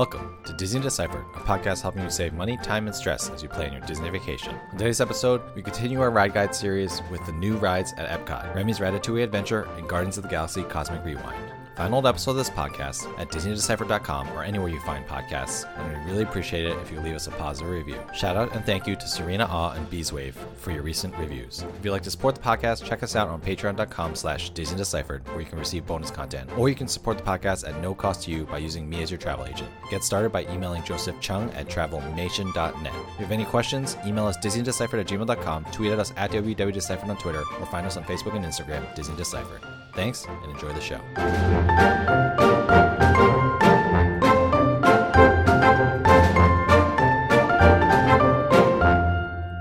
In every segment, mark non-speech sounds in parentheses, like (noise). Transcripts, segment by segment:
Welcome to Disney Deciphered, a podcast helping you save money, time, and stress as you plan your Disney vacation. On today's episode, we continue our ride guide series with the new rides at Epcot, Remy's Ratatouille Adventure, and Guardians of the Galaxy Cosmic Rewind. Find old episode of this podcast at DisneyDeciphered.com or anywhere you find podcasts, and we really appreciate it if you leave us a positive review. Shout out and thank you to Serena Awe and Beeswave for your recent reviews. If you'd like to support the podcast, check us out on patreon.com slash DisneyDeciphered, where you can receive bonus content, or you can support the podcast at no cost to you by using me as your travel agent. Get started by emailing Joseph Chung at travelnation.net. If you have any questions, email us DisneyDeciphered at gmail.com, tweet at us at WWDeciphered on Twitter, or find us on Facebook and Instagram, Disney Deciphered. Thanks, and enjoy the show.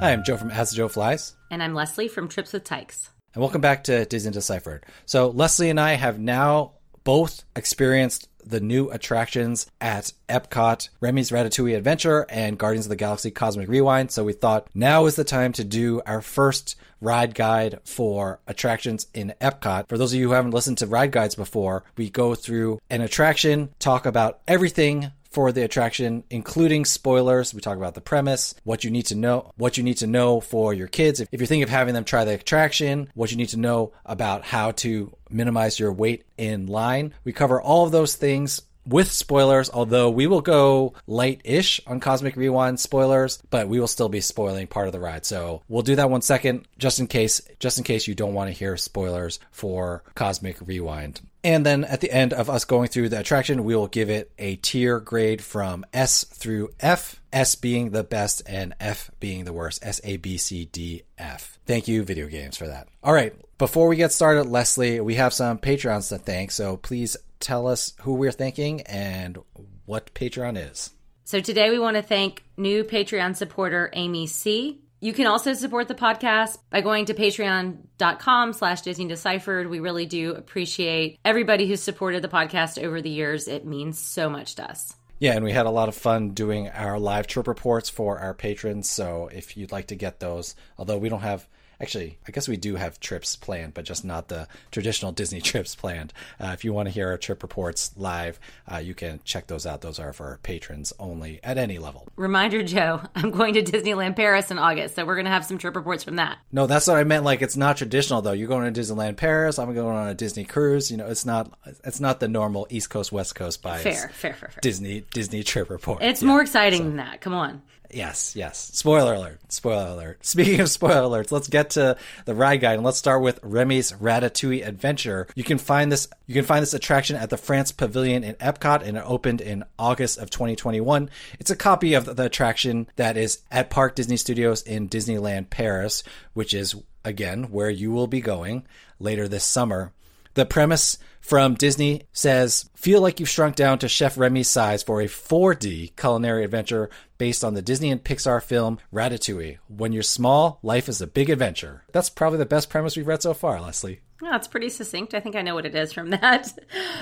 Hi, I'm Joe from As Joe Flies. And I'm Leslie from Trips with Tykes. And welcome back to Disney Deciphered. So, Leslie and I have now both experienced the new attractions at Epcot, Remy's Ratatouille Adventure, and Guardians of the Galaxy Cosmic Rewind. So we thought now is the time to do our first ride guide for attractions in Epcot. For those of you who haven't listened to ride guides before, we go through an attraction, talk about everything for the attraction, including spoilers. We talk about the premise, what you need to know, what you need to know for your kids. If you're thinking of having them try the attraction, what you need to know about how to minimize your wait in line. We cover all of those things with spoilers, although we will go light ish on Cosmic Rewind spoilers, but we will still be spoiling part of the ride. So we'll do that one second, just in case, just in case you don't want to hear spoilers for Cosmic Rewind. And then at the end of us going through the attraction, we will give it a tier grade from S through F, S being the best and F being the worst. S, A, B, C, D, F. Thank you, video games, for that. All right. Before we get started, Leslie, we have some Patreons to thank. So please tell us who we're thanking and what Patreon is. So today we want to thank new Patreon supporter Amy C. You can also support the podcast by going to patreon.com slash Disney Deciphered. We really do appreciate everybody who's supported the podcast over the years. It means so much to us. Yeah, and we had a lot of fun doing our live trip reports for our patrons. So if you'd like to get those, although we don't have Actually, I guess we do have trips planned, but just not the traditional Disney (laughs) trips planned. Uh, if you want to hear our trip reports live, uh, you can check those out. Those are for patrons only at any level. Reminder, Joe, (laughs) I'm going to Disneyland Paris in August, so we're going to have some trip reports from that. No, that's what I meant. Like it's not traditional though. You're going to Disneyland Paris. I'm going on a Disney cruise. You know, it's not it's not the normal East Coast West Coast bias. Fair, fair, fair, fair. Disney Disney trip report. It's yeah, more exciting so. than that. Come on. Yes, yes. Spoiler alert. Spoiler alert. (laughs) Speaking of spoiler alerts, let's get to the ride guide and let's start with Remy's Ratatouille Adventure. You can find this you can find this attraction at the France Pavilion in Epcot and it opened in August of 2021. It's a copy of the attraction that is at Park Disney Studios in Disneyland Paris, which is again where you will be going later this summer. The premise from Disney says, Feel like you've shrunk down to Chef Remy's size for a 4D culinary adventure based on the Disney and Pixar film Ratatouille. When you're small, life is a big adventure. That's probably the best premise we've read so far, Leslie. Yeah, it's pretty succinct. I think I know what it is from (laughs) that.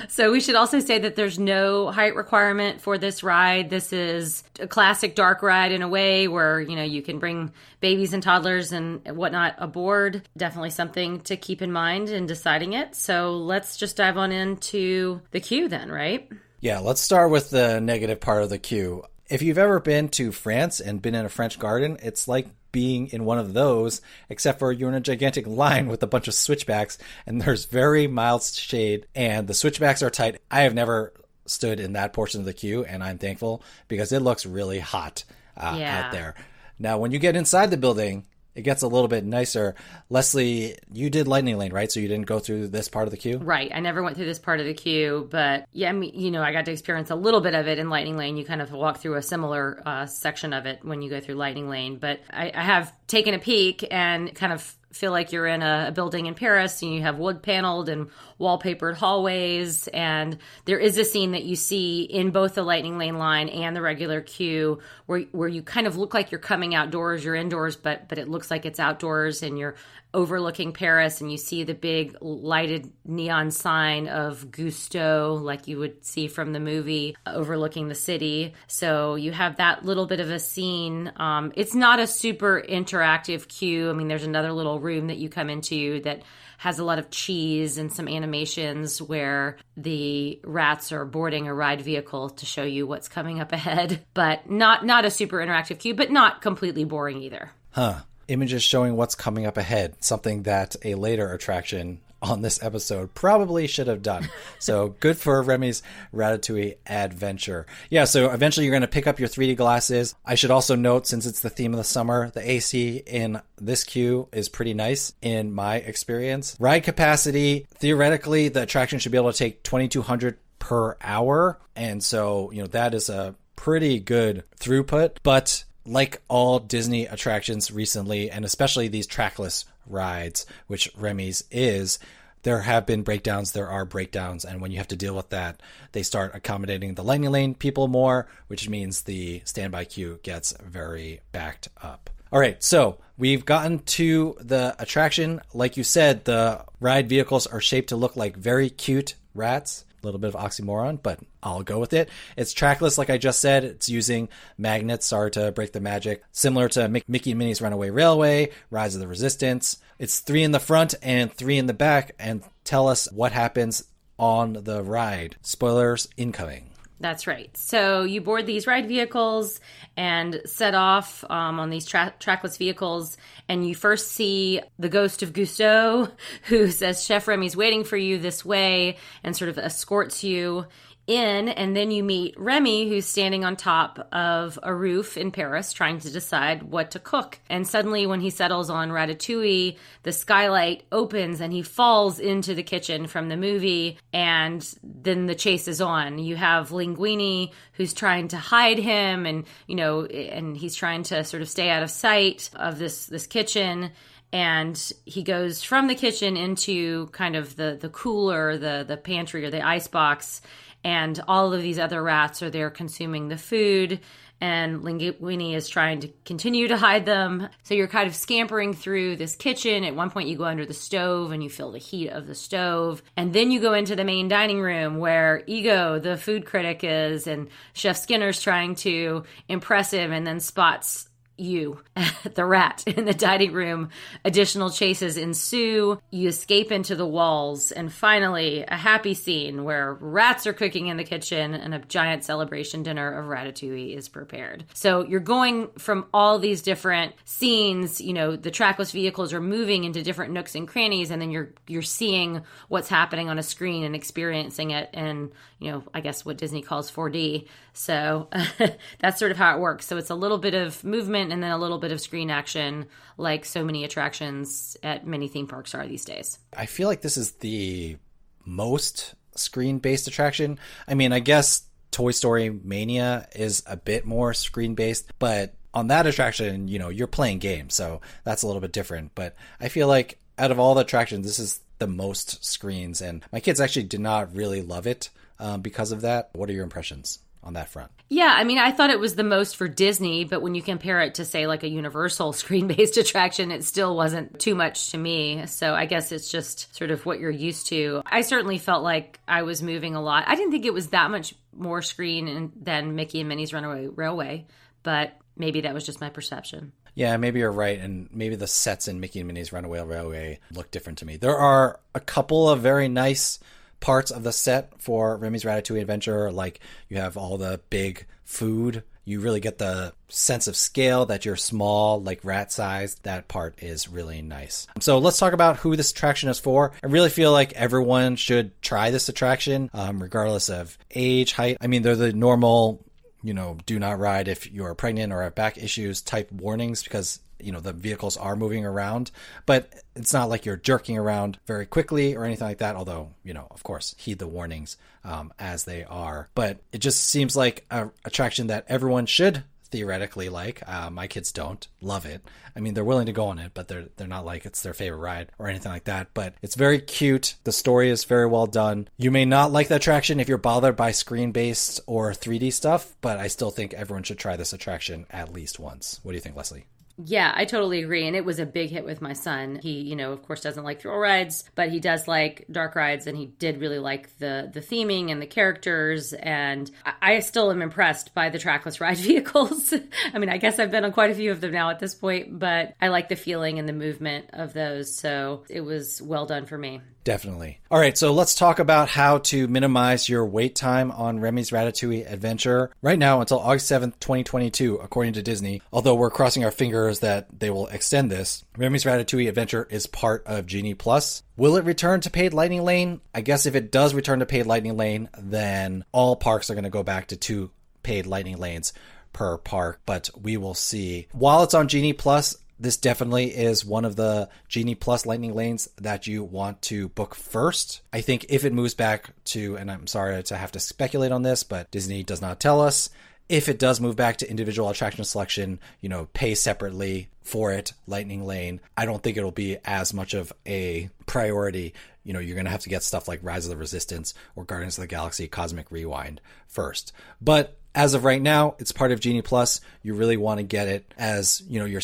So we should also say that there's no height requirement for this ride. This is a classic dark ride in a way where, you know, you can bring babies and toddlers and whatnot aboard. Definitely something to keep in mind in deciding it. So let's just dive on into the queue then, right? Yeah, let's start with the negative part of the queue. If you've ever been to France and been in a French garden, it's like being in one of those, except for you're in a gigantic line with a bunch of switchbacks and there's very mild shade and the switchbacks are tight. I have never stood in that portion of the queue and I'm thankful because it looks really hot uh, yeah. out there. Now, when you get inside the building, it gets a little bit nicer. Leslie, you did Lightning Lane, right? So you didn't go through this part of the queue? Right. I never went through this part of the queue, but yeah, I mean, you know, I got to experience a little bit of it in Lightning Lane. You kind of walk through a similar uh, section of it when you go through Lightning Lane, but I, I have taken a peek and kind of feel like you're in a, a, building in Paris and you have wood paneled and wallpapered hallways. And there is a scene that you see in both the Lightning Lane line and the regular queue where, where you kind of look like you're coming outdoors. You're indoors, but, but it looks like it's outdoors and you're overlooking Paris and you see the big lighted neon sign of Gusteau, like you would see from the movie, overlooking the city. So you have that little bit of a scene. Um, it's not a super interactive queue. I mean, there's another little room that you come into that has a lot of cheese and some animations where the rats are boarding a ride vehicle to show you what's coming up ahead. (laughs) But not not a super interactive queue, but not completely boring either. Huh images showing what's coming up ahead, something that a later attraction on this episode probably should have done. (laughs) So good for Remy's Ratatouille adventure. Yeah, so eventually you're going to pick up your 3D glasses. I should also note, since it's the theme of the summer, the AC in this queue is pretty nice in my experience. Ride capacity, theoretically, the attraction should be able to take 2200 per hour. And so, you know, that is a pretty good throughput, but like all Disney attractions recently, and especially these trackless rides, which Remy's is, there have been breakdowns, there are breakdowns, and when you have to deal with that, they start accommodating the lightning lane people more, which means the standby queue gets very backed up. All right, so we've gotten to the attraction. Like you said, the ride vehicles are shaped to look like very cute rats a little bit of oxymoron, but I'll go with it. It's trackless, like I just said. It's using magnets, sorry to break the magic, similar to Mickey and Minnie's Runaway Railway, Rise of the Resistance. It's three in the front and three in the back, and tell us what happens on the ride. Spoilers incoming. That's right. So you board these ride vehicles and set off um, on these tra- trackless vehicles, and you first see the ghost of Gusteau, (laughs) who says Chef Remy's waiting for you this way, and sort of escorts you in, and then you meet Remy, who's standing on top of a roof in Paris trying to decide what to cook. And suddenly, when he settles on Ratatouille, the skylight opens and he falls into the kitchen from the movie, and then the chase is on. You have Linguini, who's trying to hide him, and you know, and he's trying to sort of stay out of sight of this this kitchen and he goes from the kitchen into kind of the the cooler the the pantry or the ice box and all of these other rats are there consuming the food and Linguini is trying to continue to hide them. So you're kind of scampering through this kitchen. At one point, you go under the stove and you feel the heat of the stove. And then you go into the main dining room where Ego, the food critic, is, and Chef Skinner's trying to impress him and then spots you, (laughs) the rat, in the dining room. Additional chases ensue. You escape into the walls. And finally, a happy scene where rats are cooking in the kitchen and a giant celebration dinner of ratatouille is prepared. So you're going from all these different scenes, you know, the trackless vehicles are moving into different nooks and crannies, and then you're you're seeing what's happening on a screen and experiencing it in, you know, I guess what Disney calls 4D. So (laughs) that's sort of how it works. So it's a little bit of movement and then a little bit of screen action, like so many attractions at many theme parks are these days. I feel like this is the most screen based attraction. I mean, I guess Toy Story Mania is a bit more screen based, but on that attraction, you know, you're playing games, so that's a little bit different. But I feel like out of all the attractions, this is the most screens, and my kids actually did not really love it um, because of that. What are your impressions? On that front. Yeah, I mean, I thought it was the most for Disney, but when you compare it to, say, like a Universal (laughs) screen based attraction, it still wasn't too much to me. So I guess it's just sort of what you're used to. I certainly felt like I was moving a lot. I didn't think it was that much more screen than Mickey and Minnie's Runaway Railway, but maybe that was just my perception. Yeah, maybe you're right, and maybe the sets in Mickey and Minnie's Runaway Railway look different to me. There are a couple of very nice parts of the set for Remy's Ratatouille Adventure. Like you have all the big food. You really get the sense of scale that you're small, like rat sized. That part is really nice. So let's talk about who this attraction is for. I really feel like everyone should try this attraction, um, regardless of age, height. I mean, they're the normal you know, do not ride if you're pregnant or have back issues type warnings because you know the vehicles are moving around, but it's not like you're jerking around very quickly or anything like that. Although you know, of course, heed the warnings um, as they are. But it just seems like a attraction that everyone should theoretically like. Uh, my kids don't love it. I mean, they're willing to go on it, but they're they're not like it's their favorite ride or anything like that. But it's very cute. The story is very well done. You may not like the attraction if you're bothered by screen based or 3D stuff, but I still think everyone should try this attraction at least once. What do you think, Leslie? Yeah, I totally agree. And it was a big hit with my son. He, you know, of course doesn't like thrill rides, but he does like dark rides and he did really like the the theming and the characters. And I, I still am impressed by the trackless (laughs) ride vehicles. I mean, I guess I've been on quite a few of them now at this point, but I like the feeling and the movement of those. So it was well done for me. Definitely. All right, so let's talk about how to minimize your wait time on Remy's Ratatouille Adventure. Right now, until August 7th, 2022, according to Disney, although we're crossing our fingers that they will extend this, Remy's Ratatouille Adventure is part of Genie Plus. Will it return to paid Lightning Lane? I guess if it does return to paid Lightning Lane, then all parks are going to go back to two paid Lightning Lanes per park, but we will see. While it's on Genie Plus, this definitely is one of the Genie Plus Lightning lanes that you want to book first. I think if it moves back to, and I'm sorry to have to speculate on this, but Disney does not tell us. If it does move back to individual attraction selection, you know, pay separately for it, Lightning Lane, I don't think it'll be as much of a priority. You know, you're going to have to get stuff like Rise of the Resistance or Guardians of the Galaxy Cosmic Rewind first. But as of right now, it's part of Genie Plus. You really want to get it as, you know, your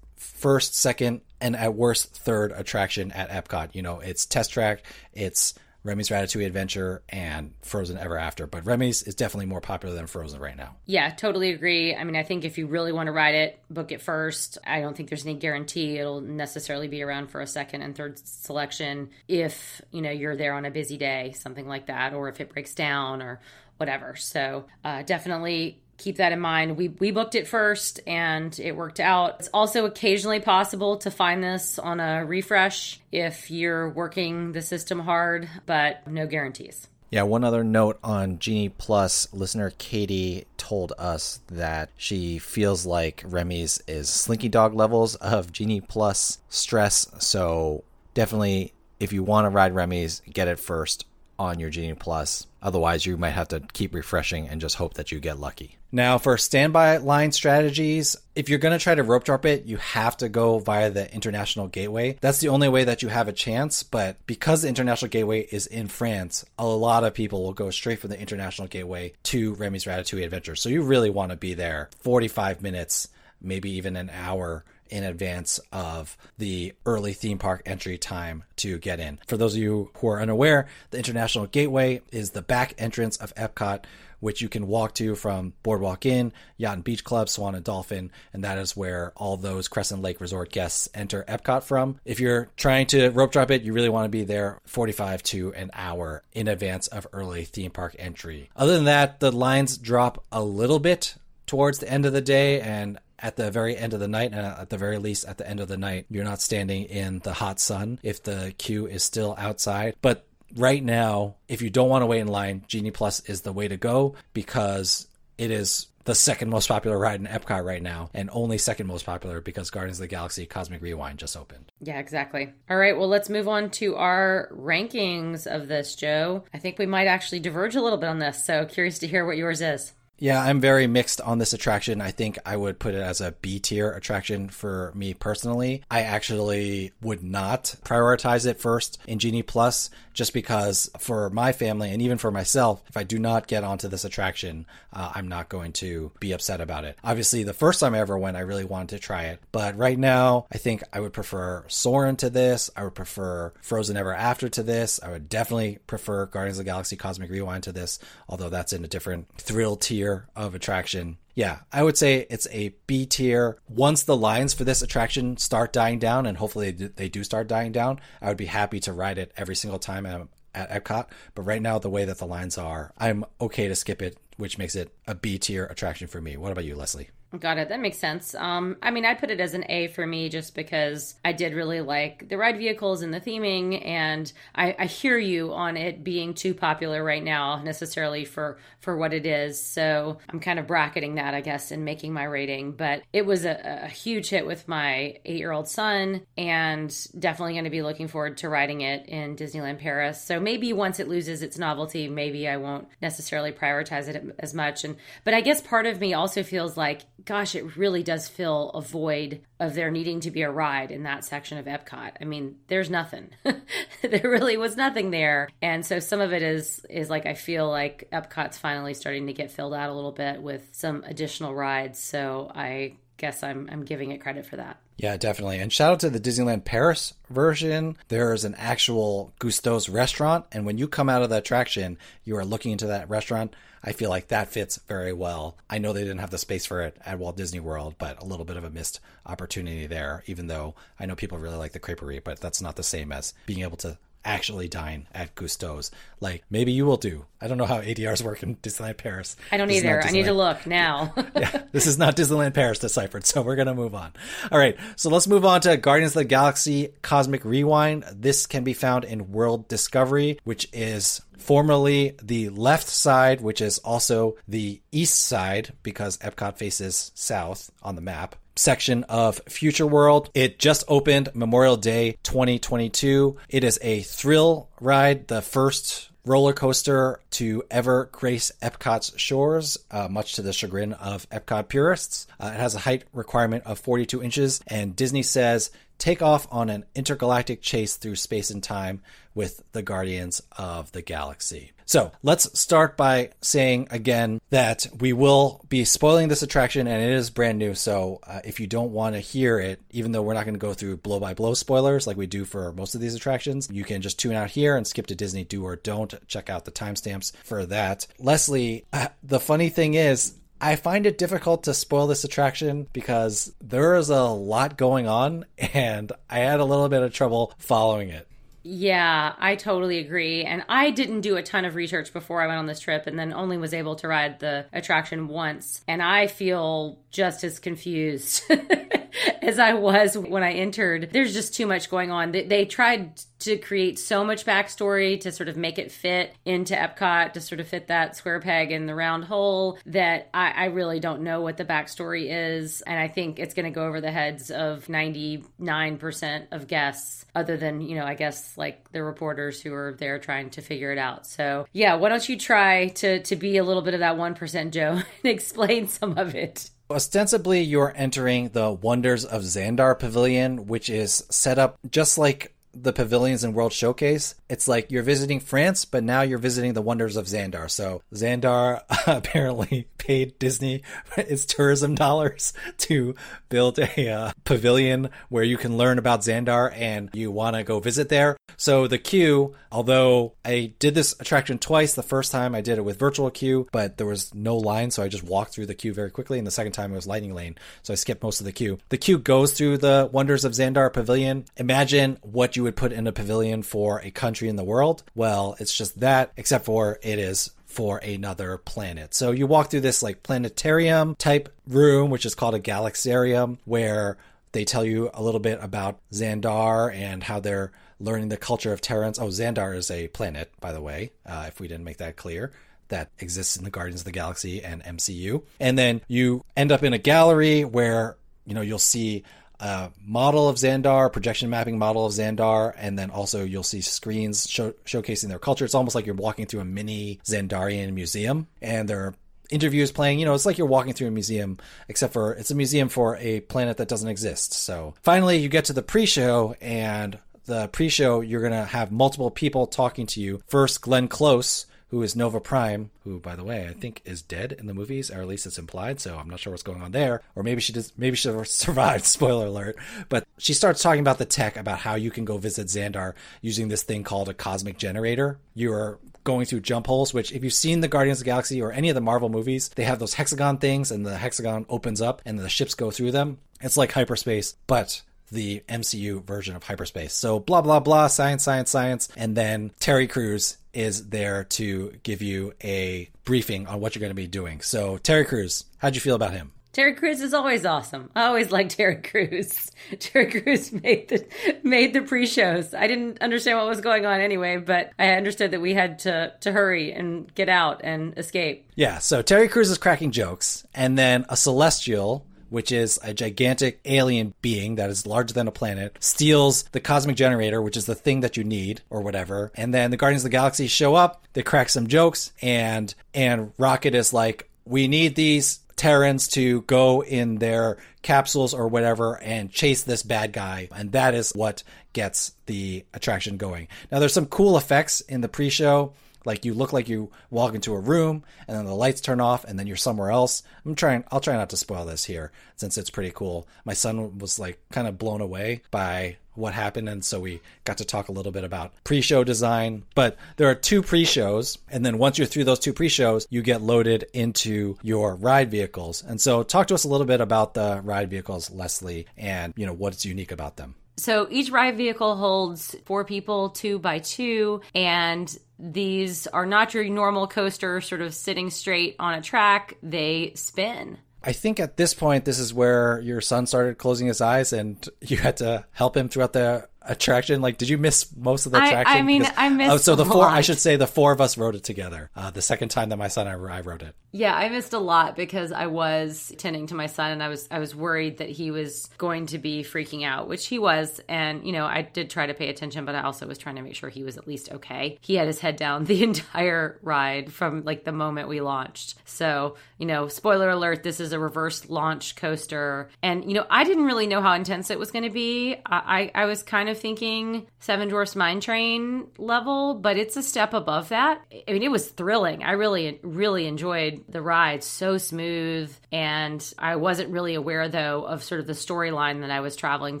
first, second, and at worst third attraction at Epcot. You know, it's Test Track, it's Remy's Ratatouille Adventure, and Frozen Ever After. But Remy's is definitely more popular than Frozen right now. Yeah, totally agree. I mean, I think if you really want to ride it, book it first. I don't think there's any guarantee it'll necessarily be around for a second and third selection if, you know, you're there on a busy day, something like that, or if it breaks down or whatever. So uh, definitely keep that in mind. We we booked it first and it worked out. It's also occasionally possible to find this on a refresh if you're working the system hard, but no guarantees. Yeah, one other note on Genie Plus, listener Katie told us that she feels like Remy's is Slinky Dog levels of Genie Plus stress. So definitely, if you want to ride Remy's, get it first on your Genie Plus. Otherwise, you might have to keep refreshing and just hope that you get lucky. Now, for standby line strategies, if you're going to try to rope drop it, you have to go via the international gateway. That's the only way that you have a chance. But because the international gateway is in France, a lot of people will go straight from the international gateway to Remy's Ratatouille Adventure. So you really want to be there 45 minutes, maybe even an hour in advance of the early theme park entry time to get in. For those of you who are unaware, the International Gateway is the back entrance of Epcot, which you can walk to from Boardwalk Inn, Yacht and Beach Club, Swan and Dolphin, and that is where all those Crescent Lake Resort guests enter Epcot from. If you're trying to rope drop it, you really want to be there 45 to an hour in advance of early theme park entry. Other than that, the lines drop a little bit towards the end of the day and at the very end of the night, and at the very least at the end of the night, you're not standing in the hot sun if the queue is still outside. But right now, if you don't want to wait in line, Genie Plus is the way to go because it is the second most popular ride in Epcot right now, and only second most popular because Guardians of the Galaxy Cosmic Rewind just opened. Yeah, exactly. All right, well, let's move on to our rankings of this, Joe. I think we might actually diverge a little bit on this, so curious to hear what yours is. Yeah, I'm very mixed on this attraction. I think I would put it as a B tier attraction for me personally. I actually would not prioritize it first in Genie Plus just because for my family and even for myself, if I do not get onto this attraction, uh, I'm not going to be upset about it. Obviously, the first time I ever went, I really wanted to try it. But right now, I think I would prefer Soarin' to this. I would prefer Frozen Ever After to this. I would definitely prefer Guardians of the Galaxy Cosmic Rewind to this, although that's in a different thrill tier of attraction. Yeah, I would say it's a B tier. Once the lines for this attraction start dying down, and hopefully they do start dying down, I would be happy to ride it every single time I'm at Epcot. But right now, the way that the lines are, I'm okay to skip it which makes it a B tier attraction for me. What about you, Leslie? Got it. That makes sense. Um, I mean, I put it as an A for me just because I did really like the ride vehicles and the theming, and I, I hear you on it being too popular right now, necessarily for for what it is. So I'm kind of bracketing that, I guess, and making my rating. But it was a, a huge hit with my eight year old son, and definitely going to be looking forward to riding it in Disneyland Paris. So maybe once it loses its novelty, maybe I won't necessarily prioritize it as much. And but I guess part of me also feels like gosh, it really does fill a void of there needing to be a ride in that section of Epcot. I mean, there's nothing. (laughs) there really was nothing there. And so some of it is is like I feel like Epcot's finally starting to get filled out a little bit with some additional rides. So I guess I'm I'm giving it credit for that. Yeah, definitely. And shout out to the Disneyland Paris version. There's an actual Gusteau's restaurant, and when you come out of the attraction, you are looking into that restaurant. I feel like that fits very well. I know they didn't have the space for it at Walt Disney World, but a little bit of a missed opportunity there, even though I know people really like the creperie, but that's not the same as being able to actually dine at Gusteau's. Like maybe you will do. I don't know how ADRs work in Disneyland Paris. I don't This either. I need to look now. (laughs) yeah, this is not Disneyland Paris deciphered, so we're gonna move on. All right, so let's move on to Guardians of the Galaxy Cosmic Rewind. This can be found in World Discovery, which is formerly the left side, which is also the east side because Epcot faces south on the map. Section of Future World. It just opened Memorial Day 2022. It is a thrill ride, the first roller coaster to ever grace Epcot's shores, uh, much to the chagrin of Epcot purists. Uh, it has a height requirement of 42 inches, and Disney says take off on an intergalactic chase through space and time with the Guardians of the Galaxy. So let's start by saying again that we will be spoiling this attraction and it is brand new. So uh, if you don't want to hear it, even though we're not going to go through blow by blow spoilers like we do for most of these attractions, you can just tune out here and skip to Disney Do or Don't. Check out the timestamps for that. Leslie, uh, the funny thing is, I find it difficult to spoil this attraction because there is a lot going on and I had a little bit of trouble following it. Yeah, I totally agree. And I didn't do a ton of research before I went on this trip and then only was able to ride the attraction once. And I feel just as confused (laughs) (laughs) as I was when I entered. There's just too much going on. They, they tried to create so much backstory to sort of make it fit into Epcot, to sort of fit that square peg in the round hole, that I, I really don't know what the backstory is. And I think it's going to go over the heads of 99% of guests, other than, you know, I guess like the reporters who are there trying to figure it out. So, yeah, why don't you try to, to be a little bit of that 1%, Joe, (laughs) and explain some of it? Ostensibly, you're entering the Wonders of Xandar Pavilion, which is set up just like the pavilions and World Showcase. It's like you're visiting France, but now you're visiting the wonders of Xandar. So Xandar (laughs) apparently paid Disney (laughs) its tourism dollars to build a uh, pavilion where you can learn about Xandar and you want to go visit there. So the queue, although I did this attraction twice, the first time I did it with virtual queue, but there was no line, so I just walked through the queue very quickly. And the second time it was lightning lane, so I skipped most of the queue. The queue goes through the wonders of Xandar Pavilion. Imagine what you would put in a pavilion for a country in the world. Well, it's just that, except for it is for another planet. So you walk through this like planetarium type room, which is called a galaxarium, where they tell you a little bit about Xandar and how they're learning the culture of Terrans. Oh, Xandar is a planet, by the way, uh, if we didn't make that clear. That exists in the Guardians of the Galaxy and MCU. And then you end up in a gallery where, you know, you'll see a model of Xandar, projection mapping model of Xandar, and then also you'll see screens show, showcasing their culture. It's almost like you're walking through a mini Xandarian museum, and there are interviews playing. You know, it's like you're walking through a museum, except for it's a museum for a planet that doesn't exist. So finally, you get to the pre-show, and the pre-show you're gonna have multiple people talking to you. First, Glenn Close. Who is Nova Prime, who, by the way, I think is dead in the movies, or at least it's implied, so I'm not sure what's going on there. Or maybe she just maybe she (laughs) survived, spoiler alert. But she starts talking about the tech, about how you can go visit Xandar using this thing called a cosmic generator. You are going through jump holes, which if you've seen the Guardians of the Galaxy or any of the Marvel movies, they have those hexagon things and the hexagon opens up and the ships go through them. It's like hyperspace, but the MCU version of hyperspace. So blah blah blah, science, science, science, and then Terry Crews is there to give you a briefing on what you're going to be doing. So Terry Crews, how'd you feel about him? Terry Crews is always awesome. I always liked Terry Crews. (laughs) Terry Crews made the made the pre-shows. I didn't understand what was going on anyway, but I understood that we had to to hurry and get out and escape. Yeah, so Terry Crews is cracking jokes, and then a celestial which is a gigantic alien being that is larger than a planet, steals the cosmic generator, which is the thing that you need or whatever. And then the Guardians of the Galaxy show up, they crack some jokes, and and Rocket is like, "We need these Terrans to go in their capsules or whatever and chase this bad guy. And that is what gets the attraction going. Now, there's some cool effects in the pre show. Like you look like you walk into a room and then the lights turn off and then you're somewhere else. I'm trying, I'll try not to spoil this here since it's pretty cool. My son was like kind of blown away by what happened. And so we got to talk a little bit about pre show design. But there are two pre shows. And then once you're through those two pre shows, you get loaded into your ride vehicles. And so talk to us a little bit about the ride vehicles, Leslie, and you know what's unique about them. So each ride vehicle holds four people, two by two, and these are not your normal coaster sort of sitting straight on a track. They spin. I think at this point, this is where your son started closing his eyes and (laughs) you had to help him throughout the attraction? Like, did you miss most of the attraction? I mean, Because- I missed Oh, so the four. I should say the four of us wrote it together. Uh, the second time that my son and I wrote it. Yeah, I missed a lot because I was tending to my son and I was I was worried that he was going to be freaking out, which he was. And you know, I did try to pay attention, but I also was trying to make sure he was at least okay. He had his head down (laughs) the entire ride from like the moment we launched. So, you know, spoiler alert, this is a reverse launch coaster. And, you know, I didn't really know how intense it was going to be. I, I, I was kind of thinking Seven Dwarfs Mine Train level, but it's a step above that. I mean, it was thrilling. I really, really enjoyed the ride. So smooth. And I wasn't really aware, though, of sort of the storyline that I was traveling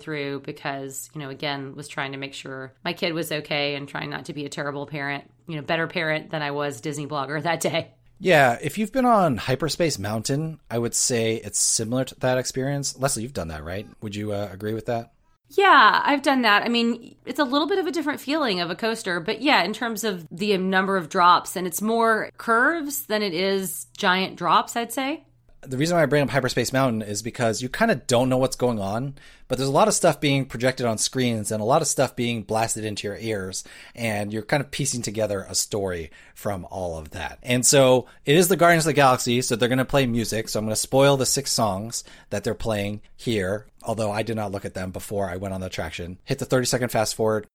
through because, you know, again, was trying to make sure my kid was okay and trying not to be a terrible parent, you know, better parent than I was Disney blogger that day. Yeah, if you've been on Hyperspace Mountain, I would say it's similar to that experience. Leslie, you've done that, right? Would you uh, agree with that? Yeah, I've done that. I mean, it's a little bit of a different feeling of a coaster, but yeah, in terms of the number of drops, and it's more curves than it is giant drops, I'd say. The reason why I bring up Hyperspace Mountain is because you kind of don't know what's going on, but there's a lot of stuff being projected on screens and a lot of stuff being blasted into your ears, and you're kind of piecing together a story from all of that. And so it is the Guardians of the Galaxy, so they're going to play music. So I'm going to spoil the six songs that they're playing here, although I did not look at them before I went on the attraction. Hit the 30 second fast forward.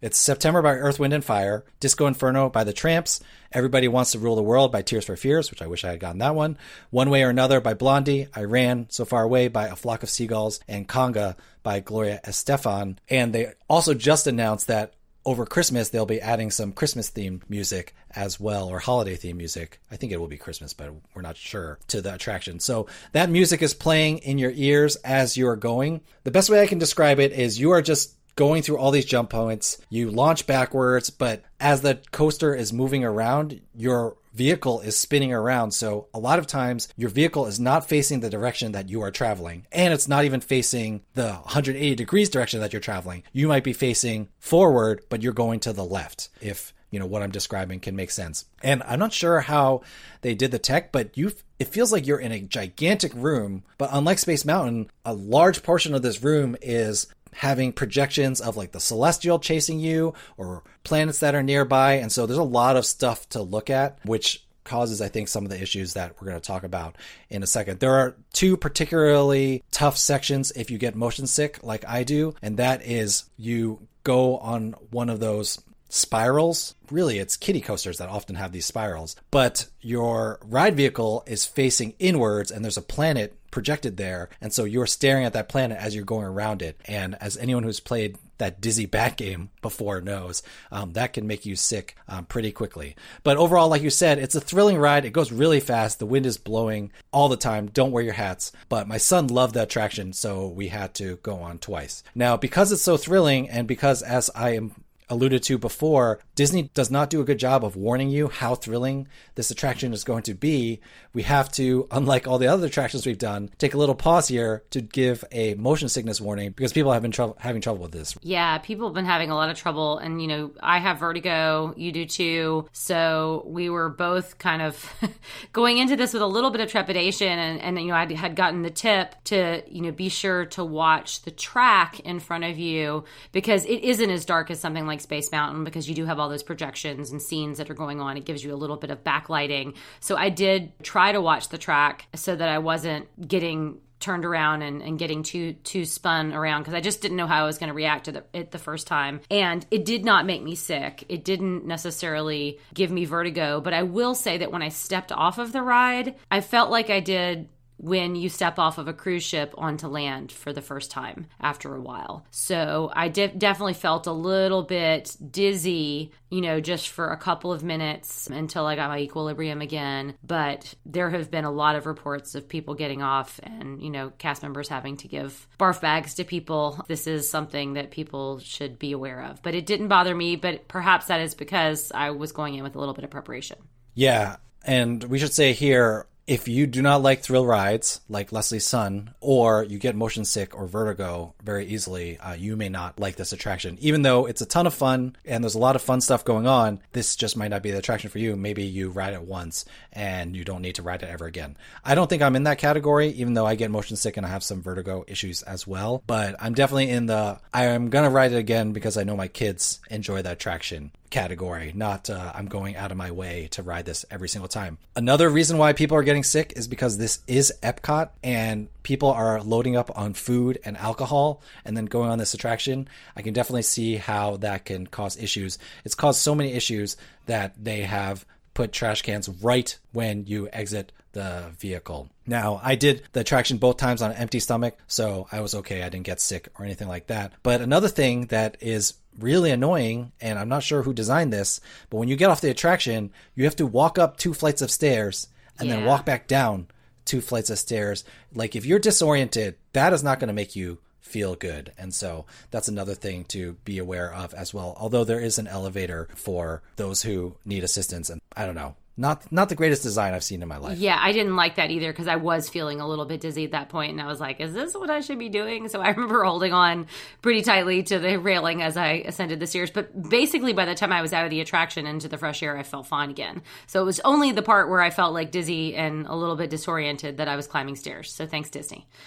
It's September by Earth, Wind, and Fire, Disco Inferno by The Tramps, Everybody Wants to Rule the World by Tears for Fears, which I wish I had gotten that one, One Way or Another by Blondie, I Ran So Far Away by A Flock of Seagulls, and Conga by Gloria Estefan. And they also just announced that over Christmas they'll be adding some Christmas themed music as well, or holiday themed music. I think it will be Christmas, but we're not sure to the attraction. So that music is playing in your ears as you are going. The best way I can describe it is you are just going through all these jump points. You launch backwards, but as the coaster is moving around, your vehicle is spinning around. So a lot of times your vehicle is not facing the direction that you are traveling. And it's not even facing the 180 degrees direction that you're traveling. You might be facing forward, but you're going to the left. If you know what I'm describing can make sense. And I'm not sure how they did the tech, but you it feels like you're in a gigantic room, but unlike Space Mountain, a large portion of this room is having projections of like the celestial chasing you or planets that are nearby. And so there's a lot of stuff to look at, which causes, I think, some of the issues that we're going to talk about in a second. There are two particularly tough sections if you get motion sick, like I do, and that is you go on one of those spirals. Really, it's kiddie coasters that often have these spirals, but your ride vehicle is facing inwards and there's a planet projected there. And so you're staring at that planet as you're going around it. And as anyone who's played that dizzy bat game before knows, um, that can make you sick um, pretty quickly. But overall, like you said, it's a thrilling ride. It goes really fast. The wind is blowing all the time. Don't wear your hats. But my son loved the attraction, so we had to go on twice. Now, because it's so thrilling and because as I am alluded to before, Disney does not do a good job of warning you how thrilling this attraction is going to be. We have to, unlike all the other attractions we've done, take a little pause here to give a motion sickness warning because people have been having trouble with this. Yeah, people have been having a lot of trouble. And, you know, I have vertigo, you do too. So we were both kind of (laughs) going into this with a little bit of trepidation. And, and, you know, I had gotten the tip to, you know, be sure to watch the track in front of you because it isn't as dark as something like Space Mountain because you do have all those projections and scenes that are going on. It gives you a little bit of backlighting. So I did try to watch the track so that I wasn't getting turned around and, and getting too too spun around because I just didn't know how I was going to react to the, it the first time. And it did not make me sick. It didn't necessarily give me vertigo, but I will say that when I stepped off of the ride, I felt like I did when you step off of a cruise ship onto land for the first time after a while. So I de- definitely felt a little bit dizzy, you know, just for a couple of minutes until I got my equilibrium again. But there have been a lot of reports of people getting off and, you know, cast members having to give barf bags to people. This is something that people should be aware of. But it didn't bother me, but perhaps that is because I was going in with a little bit of preparation. Yeah. And we should say here, if you do not like thrill rides, like Leslie's son, or you get motion sick or vertigo very easily, uh, you may not like this attraction. Even though it's a ton of fun and there's a lot of fun stuff going on, this just might not be the attraction for you. Maybe you ride it once and you don't need to ride it ever again. I don't think I'm in that category, even though I get motion sick and I have some vertigo issues as well. But I'm definitely in the I am gonna ride it again because I know my kids enjoy that attraction category, not uh, I'm going out of my way to ride this every single time. Another reason why people are getting sick is because this is Epcot and people are loading up on food and alcohol and then going on this attraction. I can definitely see how that can cause issues. It's caused so many issues that they have put trash cans right when you exit the vehicle. Now, I did the attraction both times on an empty stomach, so I was okay. I didn't get sick or anything like that. But another thing that is really annoying, and I'm not sure who designed this, but when you get off the attraction, you have to walk up two flights of stairs and yeah. then walk back down two flights of stairs. Like if you're disoriented, that is not going to make you feel good. And so that's another thing to be aware of as well. Although there is an elevator for those who need assistance and I don't know, not not the greatest design I've seen in my life. Yeah, I didn't like that either because I was feeling a little bit dizzy at that point, and I was like, "Is this what I should be doing?" So I (laughs) remember holding on pretty tightly to the railing as I ascended the stairs. But basically, by the time I was out of the attraction into the fresh air, I felt fine again. So it was only the part where I felt like dizzy and a little bit disoriented that I was climbing stairs. So thanks, Disney. (laughs)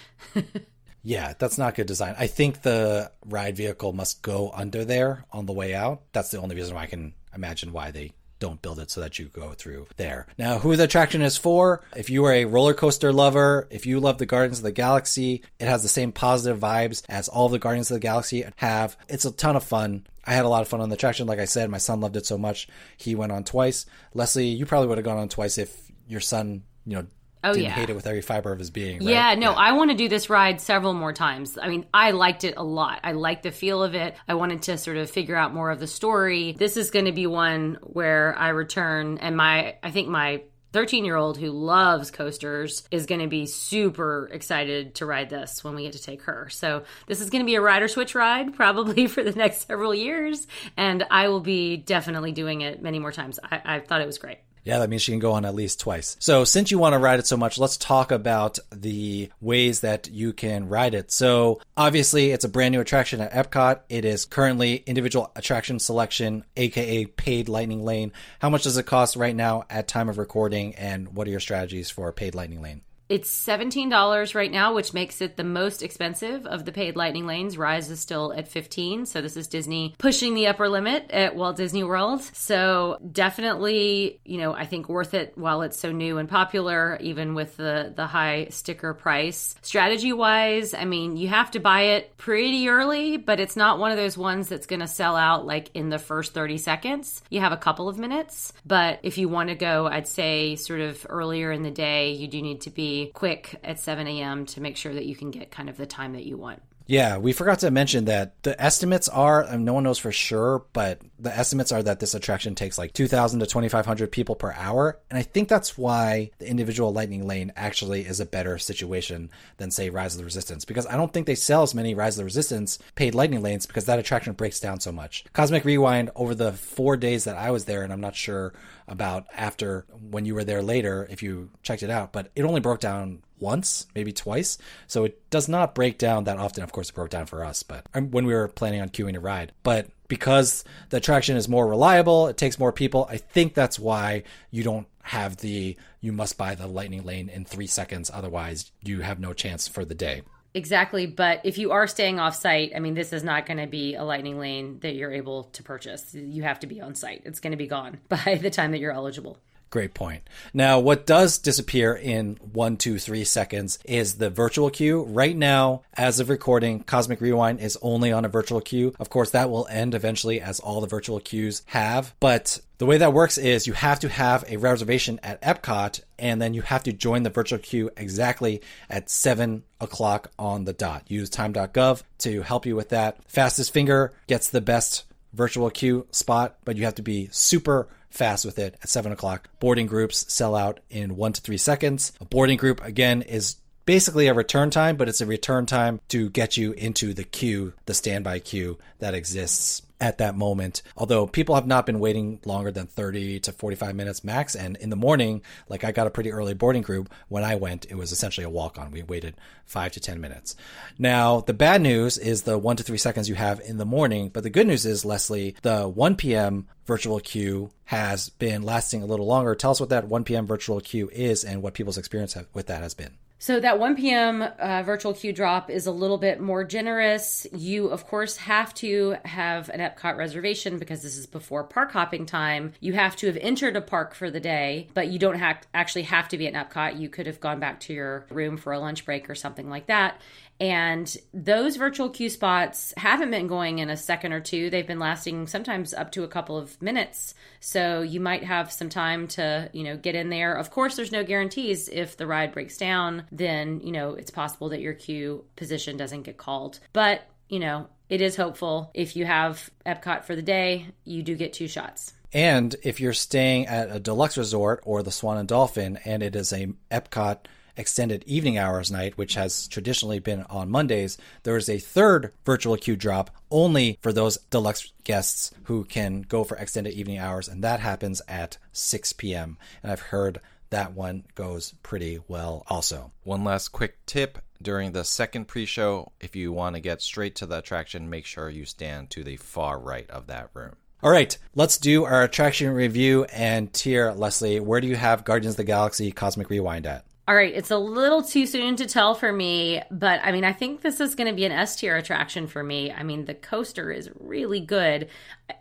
Yeah, that's not good design. I think the ride vehicle must go under there on the way out. That's the only reason why I can imagine why they don't build it so that you go through there. Now, who the attraction is for? If you are a roller coaster lover, if you love the Guardians of the Galaxy, it has the same positive vibes as all the Guardians of the Galaxy have. It's a ton of fun. I had a lot of fun on the attraction. Like I said, my son loved it so much. He went on twice. Leslie, you probably would have gone on twice if your son, you know, oh, didn't yeah. hate it with every fiber of his being. Right? Yeah, no, yeah. I want to do this ride several more times. I mean, I liked it a lot. I liked the feel of it. I wanted to sort of figure out more of the story. This is going to be one where I return, and my, I think my 13 year old who loves coasters is going to be super excited to ride this when we get to take her. So, this is going to be a rider switch ride (laughs) probably for the next several years, and I will be definitely doing it many more times. I, I thought it was great. Yeah, that means she can go on at least twice. So, since you want to ride it so much, let's talk about the ways that you can ride it. So, obviously, it's a brand new attraction at Epcot. It is currently individual attraction selection, aka paid lightning lane. How much does it cost right now at time of recording, and what are your strategies for paid lightning lane? It's $17 right now, which makes it the most expensive of the paid lightning lanes. Rise is still at 15, so this is Disney pushing the upper limit at Walt Disney World. So definitely, you know, I think worth it while it's so new and popular, even with the the high sticker price. Strategy wise, I mean, you have to buy it pretty early, but it's not one of those ones that's going to sell out like in the first 30 seconds. You have a couple of minutes, but if you want to go, I'd say sort of earlier in the day, you do need to be quick at 7 a.m. to make sure that you can get kind of the time that you want. Yeah, we forgot to mention that the estimates are, and no one knows for sure, but the estimates are that this attraction takes like 2,000 to 2,500 people per hour. And I think that's why the individual Lightning Lane actually is a better situation than, say, Rise of the Resistance, because I don't think they sell as many Rise of the Resistance paid Lightning Lanes because that attraction breaks down so much. Cosmic Rewind, over the four days that I was there, and I'm not sure about after when you were there later if you checked it out, but it only broke down once, maybe twice. So it does not break down that often. Of course, it broke down for us, but um, when we were planning on queuing a ride, but because the attraction is more reliable, it takes more people. I think that's why you don't have the you must buy the lightning lane in three seconds. Otherwise, you have no chance for the day. Exactly. But if you are staying off site, I mean, this is not going to be a lightning lane that you're able to purchase. You have to be on site. It's going to be gone (laughs) by the time that you're eligible. Great point. Now, what does disappear in one, two, three seconds is the virtual queue. Right now, as of recording, Cosmic Rewind is only on a virtual queue. Of course, that will end eventually as all the virtual queues have. But the way that works is you have to have a reservation at Epcot and then you have to join the virtual queue exactly at 7 o'clock on the dot. Use time.gov to help you with that. Fastest finger gets the best virtual queue spot, but you have to be super fast with it at 7 o'clock. Boarding groups sell out in one to three seconds. A boarding group, again, is basically a return time, but it's a return time to get you into the queue, the standby queue that exists at that moment. Although people have not been waiting longer than 30 to 45 minutes max. And in the morning, like I got a pretty early boarding group. When I went, it was essentially a walk on. We waited five to 10 minutes. Now, the bad news is the one to three seconds you have in the morning. But the good news is, Leslie, the 1 p.m. virtual queue has been lasting a little longer. Tell us what that 1 p.m. virtual queue is and what people's experience with that has been. So that 1 p.m. Uh, virtual queue drop is a little bit more generous. You, of course, have to have an Epcot reservation because this is before park hopping time. You have to have entered a park for the day, but you don't ha- actually have to be at Epcot. You could have gone back to your room for a lunch break or something like that. And those virtual queue spots haven't been going in a second or two. They've been lasting sometimes up to a couple of minutes. So you might have some time to, you know, get in there. Of course, there's no guarantees. If the ride breaks down, then, you know, it's possible that your queue position doesn't get called. But, you know, it is hopeful. If you have Epcot for the day, you do get two shots. And if you're staying at a deluxe resort or the Swan and Dolphin and it is a Epcot extended evening hours night, which has traditionally been on Mondays, there is a third virtual queue drop only for those deluxe guests who can go for extended evening hours, and that happens at 6 p.m. And I've heard that one goes pretty well also. One last quick tip during the second pre show, if you want to get straight to the attraction, make sure you stand to the far right of that room. All right, let's do our attraction review and tier. Leslie, where do you have Guardians of the Galaxy Cosmic Rewind at? All right, it's a little too soon to tell for me, but I mean, I think this is going to be an S tier attraction for me. I mean, the coaster is really good.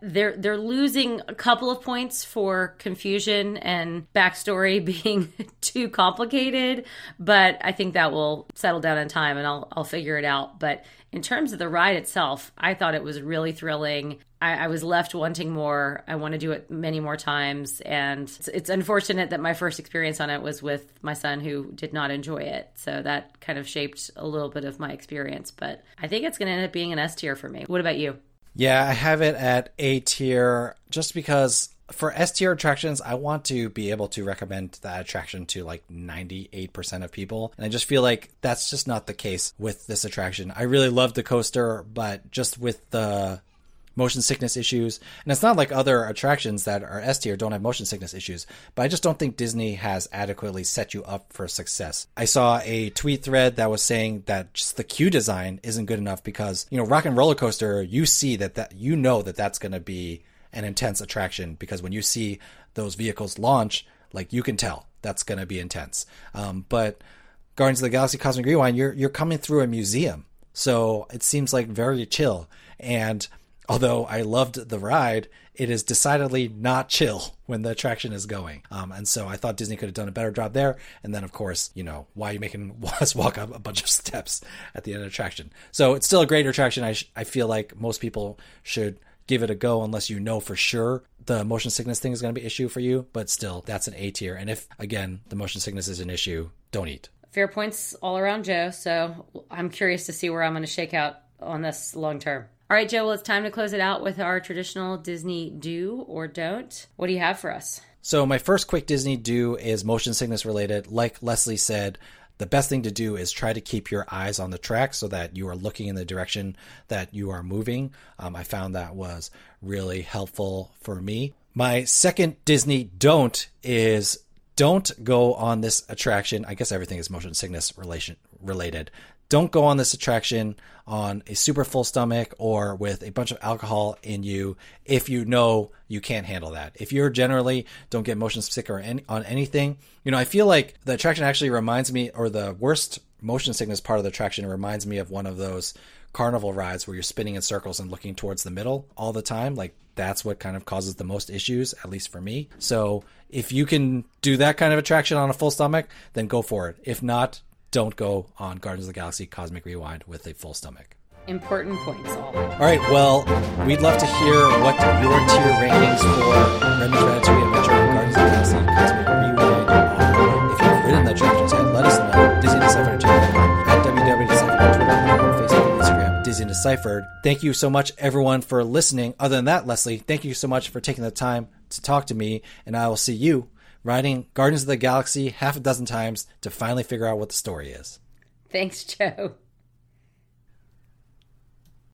They're they're losing a couple of points for confusion and backstory (laughs) being too complicated, but I think that will settle down in time, and I'll I'll figure it out. But in terms of the ride itself, I thought it was really thrilling. I, I, was left wanting more. I want to do it many more times. And it's, it's, unfortunate that my first experience on it was with my son who did not enjoy it. So that kind of shaped a little bit of my experience. But I think it's going to end up being an S tier for me. What about you? Yeah, I have it at A tier just because for S tier attractions, I want to be able to recommend that attraction to like 98% of people. And I just feel like that's just not the case with this attraction. I really love the coaster, but just with the motion sickness issues. And it's not like other attractions that are S tier don't have motion sickness issues, but I just don't think Disney has adequately set you up for success. I saw a tweet thread that was saying that just the queue design isn't good enough because, you know, Rock 'n' Roller Coaster, you see that that you know that that's going to be an intense attraction because when you see those vehicles launch, like you can tell that's going to be intense. Um, but Guardians of the Galaxy Cosmic Rewind, you're you're coming through a museum, so it seems like very chill and although I loved the ride, it is decidedly not chill (laughs) when the attraction is going. Um, and so I thought Disney could have done a better job there. And then, of course, you know, why are you making (laughs) us walk up a bunch of steps at the end of the attraction? So it's still a great attraction. I, sh- I feel like most people should give it a go unless you know for sure the motion sickness thing is going to be an issue for you. But still, that's an A tier. And if, again, the motion sickness is an issue, don't eat fair points all around Joe. So I'm curious to see where I'm going to shake out on this long term. All right, Joe, well, it's time to close it out with our traditional Disney do or don't. What do you have for us? So, my first quick Disney do is motion sickness related. Like Leslie said, the best thing to do is try to keep your eyes on the track so that you are looking in the direction that you are moving. Um, I found that was really helpful for me. My second Disney don't is don't go on this attraction. I guess everything is motion sickness relation related. Don't go on this attraction on a super full stomach or with a bunch of alcohol in you if you know you can't handle that. If you're generally don't get motion sick or any, on anything, you know, I feel like the attraction actually reminds me, or the worst motion sickness part of the attraction reminds me of one of those carnival rides where you're spinning in circles and looking towards the middle all the time. Like that's what kind of causes the most issues, at least for me. So if you can do that kind of attraction on a full stomach, then go for it. If not, don't go on Guardians of the Galaxy Cosmic Rewind with a full stomach. Important points, all. All right, well, we'd love to hear what your tier rankings for Remy's Ratatouille Adventure and Guardians of the Galaxy Cosmic Rewind are. If you've ridden the attractions yet, let us know. Disney at www.deciphered Deciphered. Thank you so much, everyone, for listening. Other than that, Leslie, thank you so much for taking the time to talk to me, and I will see you riding Guardians of the Galaxy half a dozen times to finally figure out what the story is. Thanks, Joe.